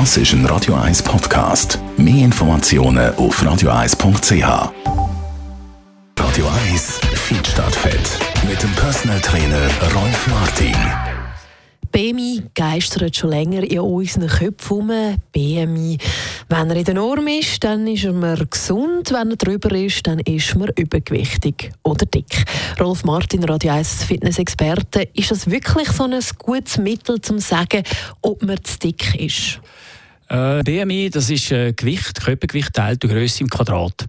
Das ist ein Radio 1 Podcast. Mehr Informationen auf radio1.ch. Radio 1 Feedstadt Fett mit dem Personal Trainer Rolf Martin. BMI geistert schon länger in unseren Köpfen um. BMI, wenn er in der Norm ist, dann ist er gesund. Wenn er drüber ist, dann ist man übergewichtig oder dick. Rolf Martin, Radio 1 Fitness-Experte. Ist das wirklich so ein gutes Mittel, um zu sagen, ob man zu dick ist? Äh, BMI, das ist äh, Gewicht, Körpergewicht teilt durch Größe im Quadrat.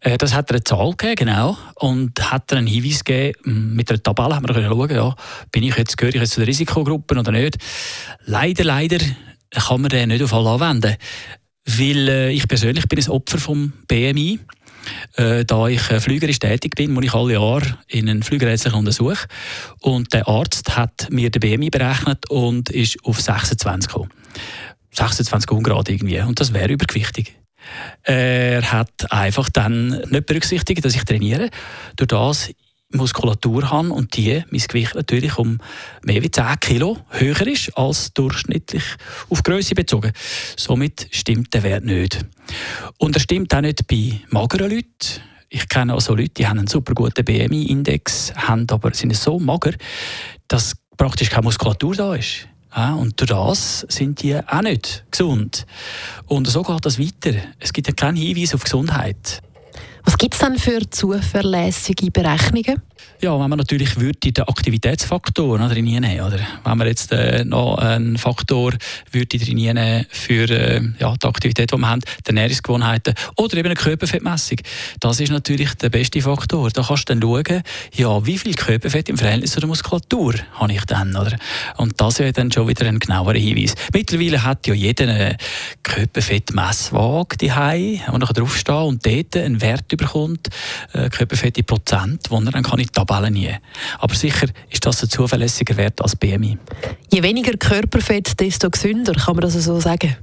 Äh, das hat er eine Zahl gegeben, genau, und hat er einen Hinweis gegeben, mit einer Tabelle haben wir können schauen, ja, bin ich jetzt, gehöre ich jetzt zu den Risikogruppen oder nicht. Leider, leider kann man den nicht auf alle anwenden, weil äh, ich persönlich bin ein Opfer vom BMI. Äh, da ich äh, flügerisch tätig bin, muss ich alle Jahre in einen flügerärztlichen Untersuch. Und der Arzt hat mir den BMI berechnet und ist auf 26 gekommen. 26 Grad irgendwie. Und das wäre übergewichtig. Er hat einfach dann nicht berücksichtigt, dass ich trainiere. Durch das Muskulatur habe und die, mein Gewicht natürlich um mehr als 10 Kilo höher ist als durchschnittlich auf Größe bezogen. Somit stimmt der Wert nicht. Und er stimmt auch nicht bei mageren Leuten. Ich kenne also Leute, die haben einen super guten BMI-Index, haben aber sind so mager, dass praktisch keine Muskulatur da ist. Ja, und durch das sind die auch nicht gesund. Und so geht das weiter. Es gibt ja keinen Hinweis auf Gesundheit. Was gibt es denn für zuverlässige Berechnungen? Ja, wenn man natürlich würde den Aktivitätsfaktor drin nehmen, oder? Wenn man jetzt äh, noch einen Faktor würde drin nehmen für äh, ja, die Aktivität, die wir haben, die Ernährungsgewohnheiten oder eben eine Körperfettmessung, das ist natürlich der beste Faktor. Da kannst du dann schauen, ja, wie viel Körperfett im Verhältnis zu der Muskulatur habe ich dann, oder? Und das wäre dann schon wieder ein genauerer Hinweis. Mittlerweile hat ja jeder eine Körperfettmesswaage daheim, wo nachher draufsteht und dort einen Wert bekommt, äh, Körperfett in Prozent, wo er dann kann die Tabelle nie. Aber sicher ist das ein zuverlässiger Wert als BMI. Je weniger Körperfett, desto gesünder, kann man das so sagen?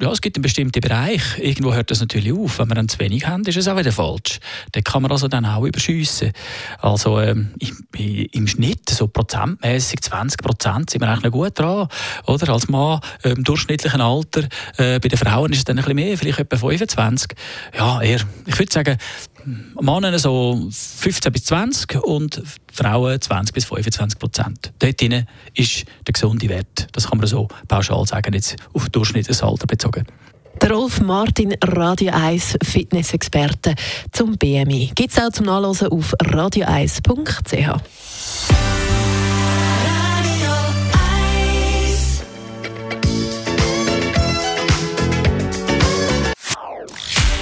ja, es gibt einen bestimmten Bereich. Irgendwo hört das natürlich auf. Wenn wir dann zu wenig haben, ist es auch wieder falsch. Dann kann man also dann auch überschiessen. Also ähm, im, im, Schnitt, so prozentmäßig 20 Prozent, sind wir eigentlich noch gut dran. Oder? Als Mann äh, im durchschnittlichen Alter. Äh, bei den Frauen ist es dann ein bisschen mehr, vielleicht etwa 25. Ja, eher, ich würde sagen, Männer so 15 bis 20 und Frauen 20 bis 25 Prozent. Dort ist der gesunde Wert. Das kann man so pauschal sagen, jetzt auf durchschnittliches Alter bezogen. Der Rolf Martin, Radio 1 Fitness-Experte zum BMI. Gibt es auch zum Nachlesen auf radio1.ch.